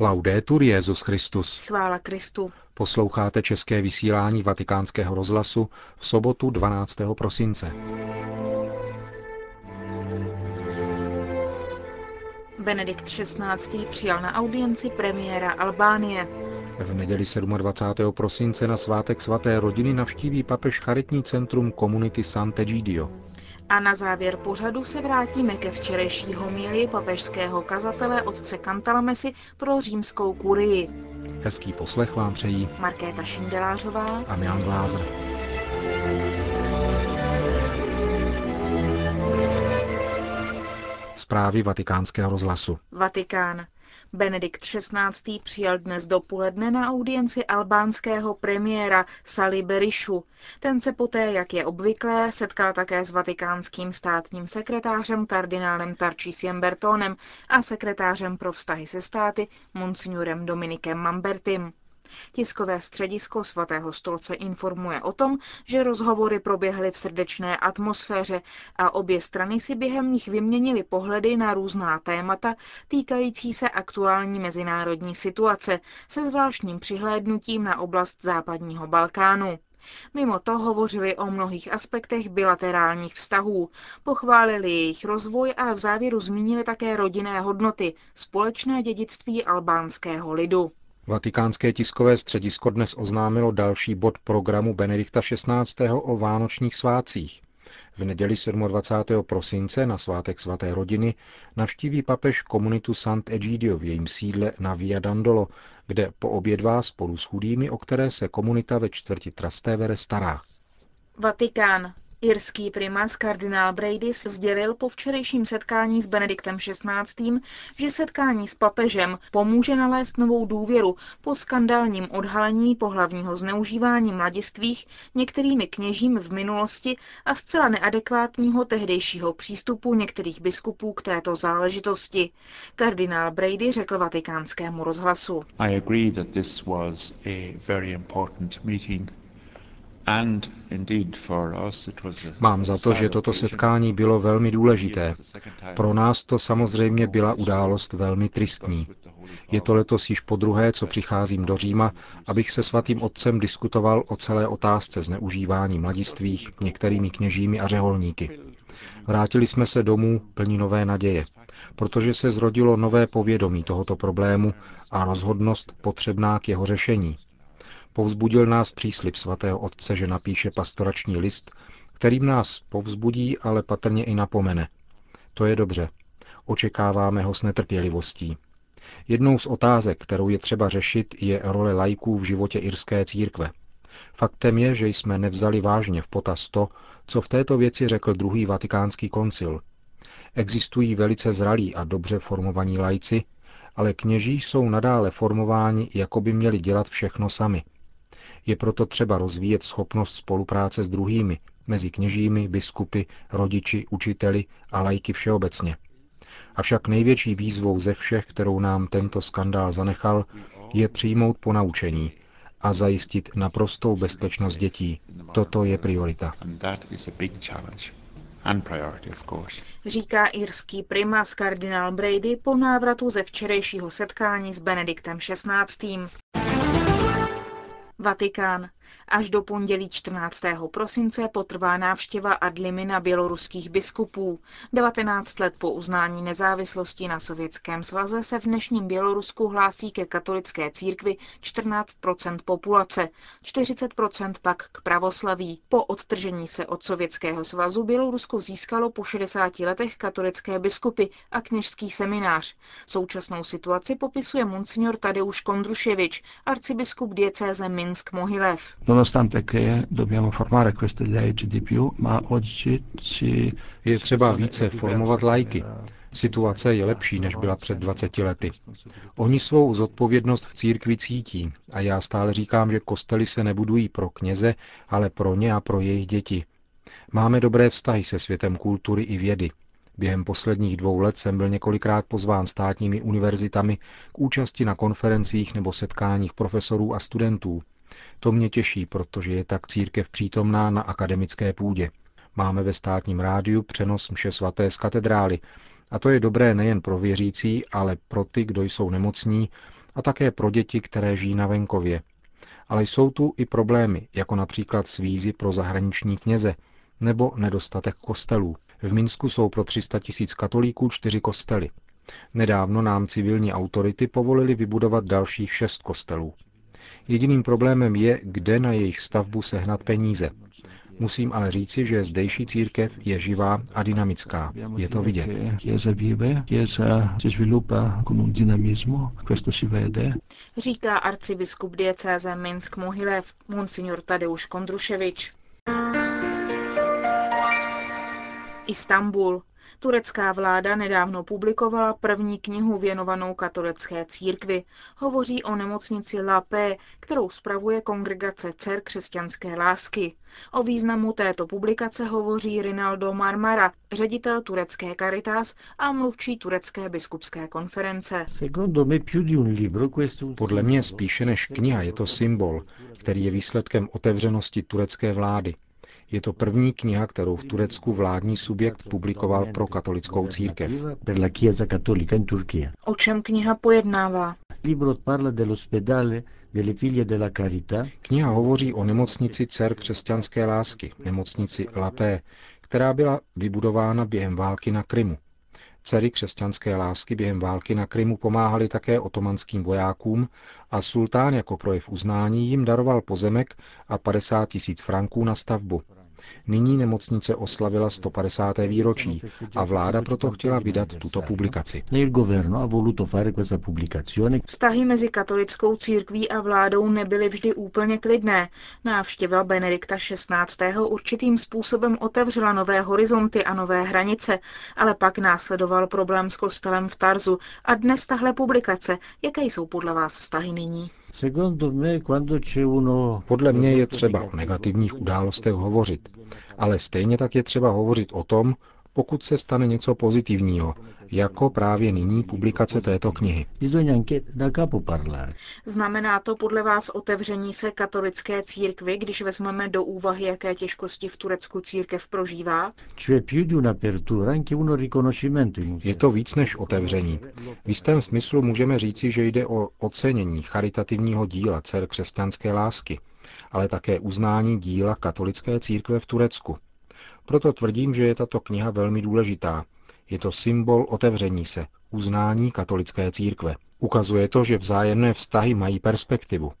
Laudetur Jezus Christus. Chvála Kristu. Posloucháte české vysílání Vatikánského rozhlasu v sobotu 12. prosince. Benedikt XVI. přijal na audienci premiéra Albánie. V neděli 27. prosince na svátek svaté rodiny navštíví papež charitní centrum komunity Sant'Egidio. A na závěr pořadu se vrátíme ke včerejší homílii papežského kazatele otce Kantalamesi pro římskou kurii. Hezký poslech vám přejí Markéta Šindelářová a Milan Glázer. Zprávy vatikánského rozhlasu. Vatikán. Benedikt XVI. přijal dnes dopoledne na audienci albánského premiéra Sali Berishu. Ten se poté, jak je obvyklé, setkal také s vatikánským státním sekretářem kardinálem Tarčísiem Bertónem a sekretářem pro vztahy se státy monsignorem Dominikem Mambertim. Tiskové středisko svatého stolce informuje o tom, že rozhovory proběhly v srdečné atmosféře a obě strany si během nich vyměnily pohledy na různá témata týkající se aktuální mezinárodní situace se zvláštním přihlédnutím na oblast západního Balkánu. Mimo to hovořili o mnohých aspektech bilaterálních vztahů, pochválili jejich rozvoj a v závěru zmínili také rodinné hodnoty, společné dědictví albánského lidu. Vatikánské tiskové středisko dnes oznámilo další bod programu Benedikta XVI. o vánočních svátcích. V neděli 27. prosince na svátek svaté rodiny navštíví papež komunitu Sant'Egidio v jejím sídle na Via Dandolo, kde poobědvá spolu s chudými, o které se komunita ve čtvrti Trastevere stará. Vatikán. Irský primas kardinál Bradys sdělil po včerejším setkání s Benediktem XVI., že setkání s papežem pomůže nalézt novou důvěru po skandálním odhalení pohlavního zneužívání mladistvých některými kněžím v minulosti a zcela neadekvátního tehdejšího přístupu některých biskupů k této záležitosti. Kardinál Brady řekl vatikánskému rozhlasu. I agree that this was a very important meeting Mám za to, že toto setkání bylo velmi důležité. Pro nás to samozřejmě byla událost velmi tristní. Je to letos již po druhé, co přicházím do Říma, abych se svatým otcem diskutoval o celé otázce zneužívání mladistvých některými kněžími a řeholníky. Vrátili jsme se domů plní nové naděje, protože se zrodilo nové povědomí tohoto problému a rozhodnost potřebná k jeho řešení. Povzbudil nás příslip svatého otce, že napíše pastorační list, kterým nás povzbudí, ale patrně i napomene. To je dobře. Očekáváme ho s netrpělivostí. Jednou z otázek, kterou je třeba řešit, je role lajků v životě irské církve. Faktem je, že jsme nevzali vážně v potaz to, co v této věci řekl druhý vatikánský koncil. Existují velice zralí a dobře formovaní lajci, ale kněží jsou nadále formováni, jako by měli dělat všechno sami – je proto třeba rozvíjet schopnost spolupráce s druhými, mezi kněžími, biskupy, rodiči, učiteli a lajky všeobecně. Avšak největší výzvou ze všech, kterou nám tento skandál zanechal, je přijmout ponaučení a zajistit naprostou bezpečnost dětí. Toto je priorita. Říká irský primas kardinál Brady po návratu ze včerejšího setkání s Benediktem XVI. Vatikán. Až do pondělí 14. prosince potrvá návštěva Adlimina běloruských biskupů. 19 let po uznání nezávislosti na Sovětském svaze se v dnešním Bělorusku hlásí ke katolické církvi 14% populace, 40% pak k pravoslaví. Po odtržení se od Sovětského svazu Bělorusko získalo po 60 letech katolické biskupy a kněžský seminář. Současnou situaci popisuje monsignor Tadeusz Kondruševič, arcibiskup diecéze Minsk-Mohilev nonostante che dobbiamo formare queste leggi di più, ma oggi ci... Je třeba více formovat lajky. Situace je lepší, než byla před 20 lety. Oni svou zodpovědnost v církvi cítí a já stále říkám, že kostely se nebudují pro kněze, ale pro ně a pro jejich děti. Máme dobré vztahy se světem kultury i vědy. Během posledních dvou let jsem byl několikrát pozván státními univerzitami k účasti na konferencích nebo setkáních profesorů a studentů. To mě těší, protože je tak církev přítomná na akademické půdě. Máme ve státním rádiu přenos mše svaté z katedrály a to je dobré nejen pro věřící, ale pro ty, kdo jsou nemocní a také pro děti, které žijí na venkově. Ale jsou tu i problémy, jako například svízy pro zahraniční kněze nebo nedostatek kostelů. V Minsku jsou pro 300 tisíc katolíků čtyři kostely. Nedávno nám civilní autority povolili vybudovat dalších šest kostelů. Jediným problémem je, kde na jejich stavbu sehnat peníze. Musím ale říci, že zdejší církev je živá a dynamická. Je to vidět. Říká arcibiskup diecéze Minsk Mohilev, monsignor Tadeusz Kondruševič. Istanbul. Turecká vláda nedávno publikovala první knihu věnovanou katolické církvi. Hovoří o nemocnici Lapé, kterou spravuje kongregace dcer křesťanské lásky. O významu této publikace hovoří Rinaldo Marmara, ředitel turecké Caritas a mluvčí turecké biskupské konference. Podle mě spíše než kniha je to symbol, který je výsledkem otevřenosti turecké vlády. Je to první kniha, kterou v Turecku vládní subjekt publikoval pro katolickou církev. O čem kniha pojednává? Kniha hovoří o nemocnici dcer křesťanské lásky, nemocnici Lapé, která byla vybudována během války na Krymu. Dcery křesťanské lásky během války na Krymu pomáhali také otomanským vojákům a sultán jako projev uznání jim daroval pozemek a 50 tisíc franků na stavbu. Nyní nemocnice oslavila 150. výročí a vláda proto chtěla vydat tuto publikaci. Vztahy mezi katolickou církví a vládou nebyly vždy úplně klidné. Návštěva Benedikta XVI. určitým způsobem otevřela nové horizonty a nové hranice, ale pak následoval problém s kostelem v Tarzu a dnes tahle publikace. Jaké jsou podle vás vztahy nyní? Podle mě je třeba o negativních událostech hovořit, ale stejně tak je třeba hovořit o tom, pokud se stane něco pozitivního, jako právě nyní publikace této knihy. Znamená to podle vás otevření se katolické církvy, když vezmeme do úvahy, jaké těžkosti v Turecku církev prožívá? Je to víc než otevření. V jistém smyslu můžeme říci, že jde o ocenění charitativního díla dcer křesťanské lásky, ale také uznání díla katolické církve v Turecku. Proto tvrdím, že je tato kniha velmi důležitá. Je to symbol otevření se, uznání katolické církve. Ukazuje to, že vzájemné vztahy mají perspektivu.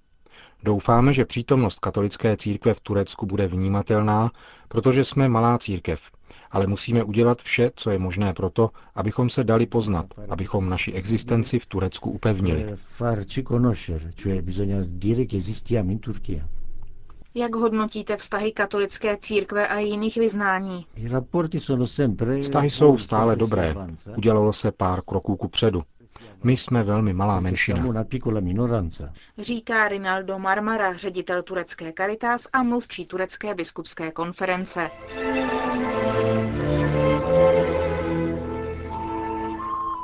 Doufáme, že přítomnost katolické církve v Turecku bude vnímatelná, protože jsme malá církev, ale musíme udělat vše, co je možné proto, abychom se dali poznat, abychom naši existenci v Turecku upevnili. Jak hodnotíte vztahy katolické církve a jiných vyznání? Vztahy jsou stále dobré. Udělalo se pár kroků ku předu. My jsme velmi malá menšina. Říká Rinaldo Marmara, ředitel turecké Caritas a mluvčí turecké biskupské konference.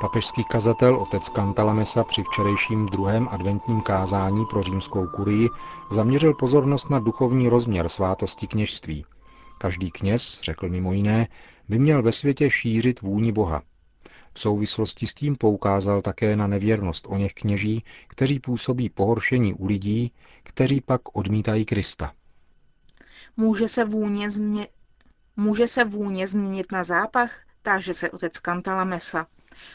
Papežský kazatel otec Cantalamessa při včerejším druhém adventním kázání pro římskou kurii zaměřil pozornost na duchovní rozměr svátosti kněžství. Každý kněz, řekl mimo jiné, by měl ve světě šířit vůni Boha. V souvislosti s tím poukázal také na nevěrnost o něch kněží, kteří působí pohoršení u lidí, kteří pak odmítají Krista. Může se vůně, změ... Může se vůně změnit na zápach? Táže se otec Cantalamessa.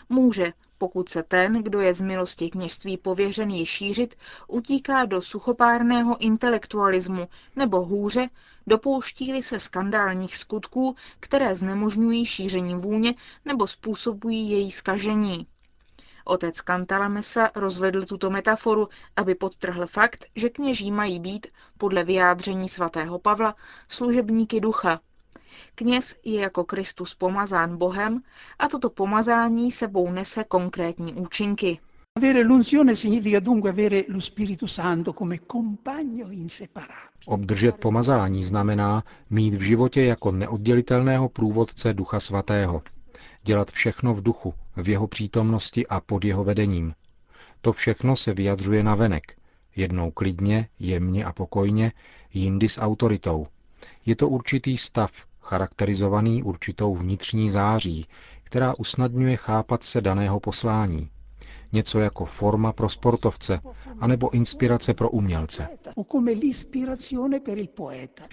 Může, pokud se ten, kdo je z milosti kněžství pověřený šířit, utíká do suchopárného intelektualismu nebo hůře, dopouští se skandálních skutků, které znemožňují šíření vůně nebo způsobují její skažení. Otec Cantalamessa rozvedl tuto metaforu, aby podtrhl fakt, že kněží mají být, podle vyjádření svatého Pavla, služebníky ducha, Kněz je jako Kristus pomazán Bohem a toto pomazání sebou nese konkrétní účinky. Obdržet pomazání znamená mít v životě jako neoddělitelného průvodce Ducha Svatého. Dělat všechno v duchu, v jeho přítomnosti a pod jeho vedením. To všechno se vyjadřuje na venek. Jednou klidně, jemně a pokojně, jindy s autoritou. Je to určitý stav, charakterizovaný určitou vnitřní září, která usnadňuje chápat se daného poslání. něco jako forma pro sportovce anebo inspirace pro umělce.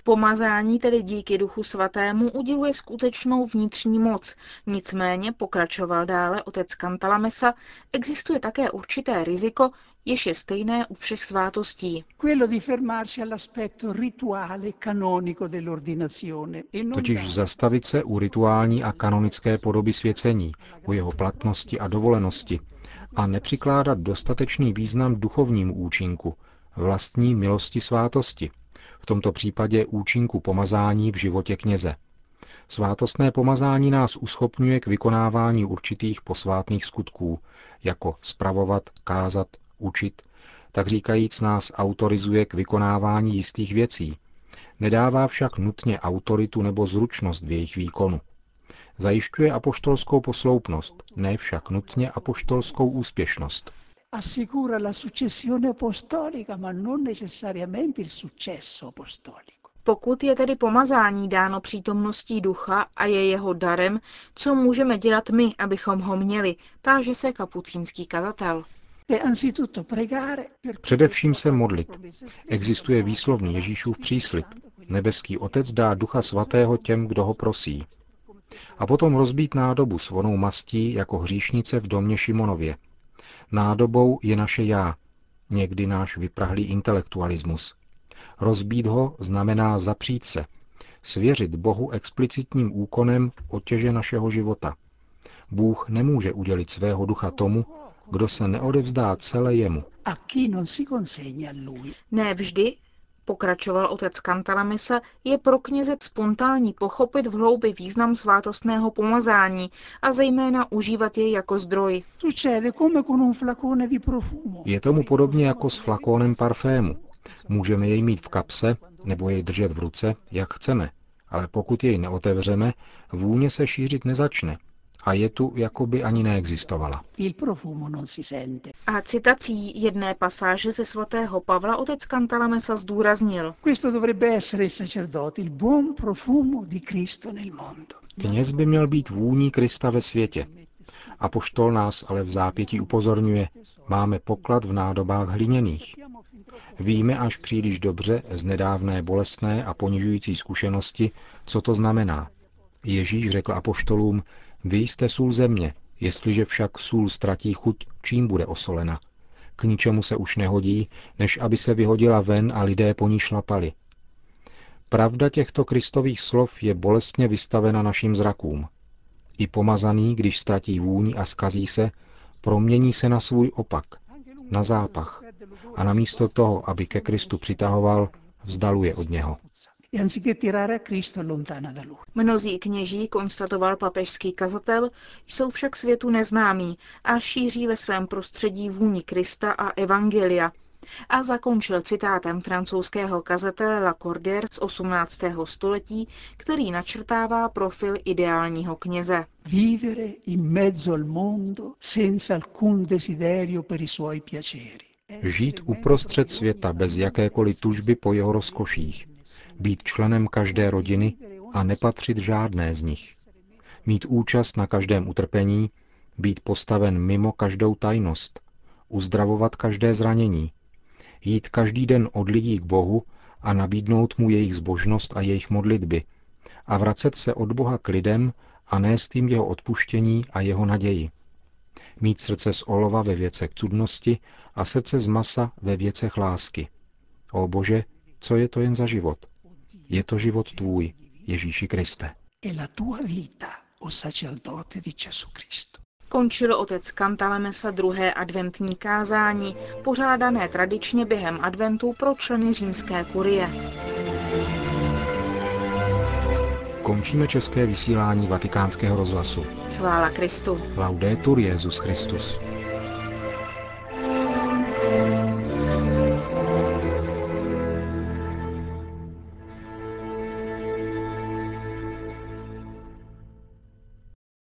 Pomazání tedy díky Duchu Svatému uděluje skutečnou vnitřní moc. Nicméně, pokračoval dále otec Kantalamesa, existuje také určité riziko, jež je stejné u všech svátostí. E Totiž zastavit se u rituální a kanonické podoby svěcení, u jeho platnosti a dovolenosti a nepřikládat dostatečný význam duchovnímu účinku, vlastní milosti svátosti, v tomto případě účinku pomazání v životě kněze. Svátostné pomazání nás uschopňuje k vykonávání určitých posvátných skutků, jako spravovat, kázat, učit, tak říkajíc nás autorizuje k vykonávání jistých věcí. Nedává však nutně autoritu nebo zručnost v jejich výkonu. Zajišťuje apoštolskou posloupnost, ne však nutně apoštolskou úspěšnost. Assicura la successione apostolica, ma non necessariamente il successo apostolico. Pokud je tedy pomazání dáno přítomností ducha a je jeho darem, co můžeme dělat my, abychom ho měli, táže se kapucínský kazatel. Především se modlit. Existuje výslovný Ježíšův příslip. Nebeský Otec dá Ducha Svatého těm, kdo ho prosí. A potom rozbít nádobu s vonou mastí jako hříšnice v domě Šimonově. Nádobou je naše já, někdy náš vyprahlý intelektualismus. Rozbít ho znamená zapřít se, svěřit Bohu explicitním úkonem otěže našeho života. Bůh nemůže udělit svého ducha tomu, kdo se neodevzdá celé jemu. Ne vždy, pokračoval otec Kantalamisa, je pro kněze spontánní pochopit v hloubi význam svátostného pomazání a zejména užívat jej jako zdroj. Je tomu podobně jako s flakónem parfému. Můžeme jej mít v kapse nebo jej držet v ruce, jak chceme, ale pokud jej neotevřeme, vůně se šířit nezačne a je tu, jako by ani neexistovala. A citací jedné pasáže ze svatého Pavla otec Cantalamessa zdůraznil. Kněz by měl být vůní Krista ve světě. A poštol nás ale v zápětí upozorňuje, máme poklad v nádobách hliněných. Víme až příliš dobře z nedávné bolestné a ponižující zkušenosti, co to znamená. Ježíš řekl apoštolům, vy jste sůl země, jestliže však sůl ztratí chuť, čím bude osolena? K ničemu se už nehodí, než aby se vyhodila ven a lidé po ní šlapali. Pravda těchto kristových slov je bolestně vystavena našim zrakům. I pomazaný, když ztratí vůni a skazí se, promění se na svůj opak, na zápach a namísto toho, aby ke Kristu přitahoval, vzdaluje od něho. Mnozí kněží, konstatoval papežský kazatel, jsou však světu neznámí a šíří ve svém prostředí vůni Krista a Evangelia. A zakončil citátem francouzského kazatele Lacordaire z 18. století, který načrtává profil ideálního kněze. Vivere in mezzo al mondo senza alcun desiderio per i suoi piaceri. Žít uprostřed světa bez jakékoliv tužby po jeho rozkoších, být členem každé rodiny a nepatřit žádné z nich. Mít účast na každém utrpení, být postaven mimo každou tajnost, uzdravovat každé zranění, jít každý den od lidí k Bohu a nabídnout mu jejich zbožnost a jejich modlitby a vracet se od Boha k lidem a nést jim jeho odpuštění a jeho naději. Mít srdce z olova ve věcech cudnosti a srdce z masa ve věcech lásky. O Bože, co je to jen za život? Je to život tvůj, Ježíši Kriste. Končil otec Kantalemesa druhé adventní kázání, pořádané tradičně během adventu pro členy římské kurie. Končíme české vysílání vatikánského rozhlasu. Chvála Kristu. Laudetur Jezus Christus.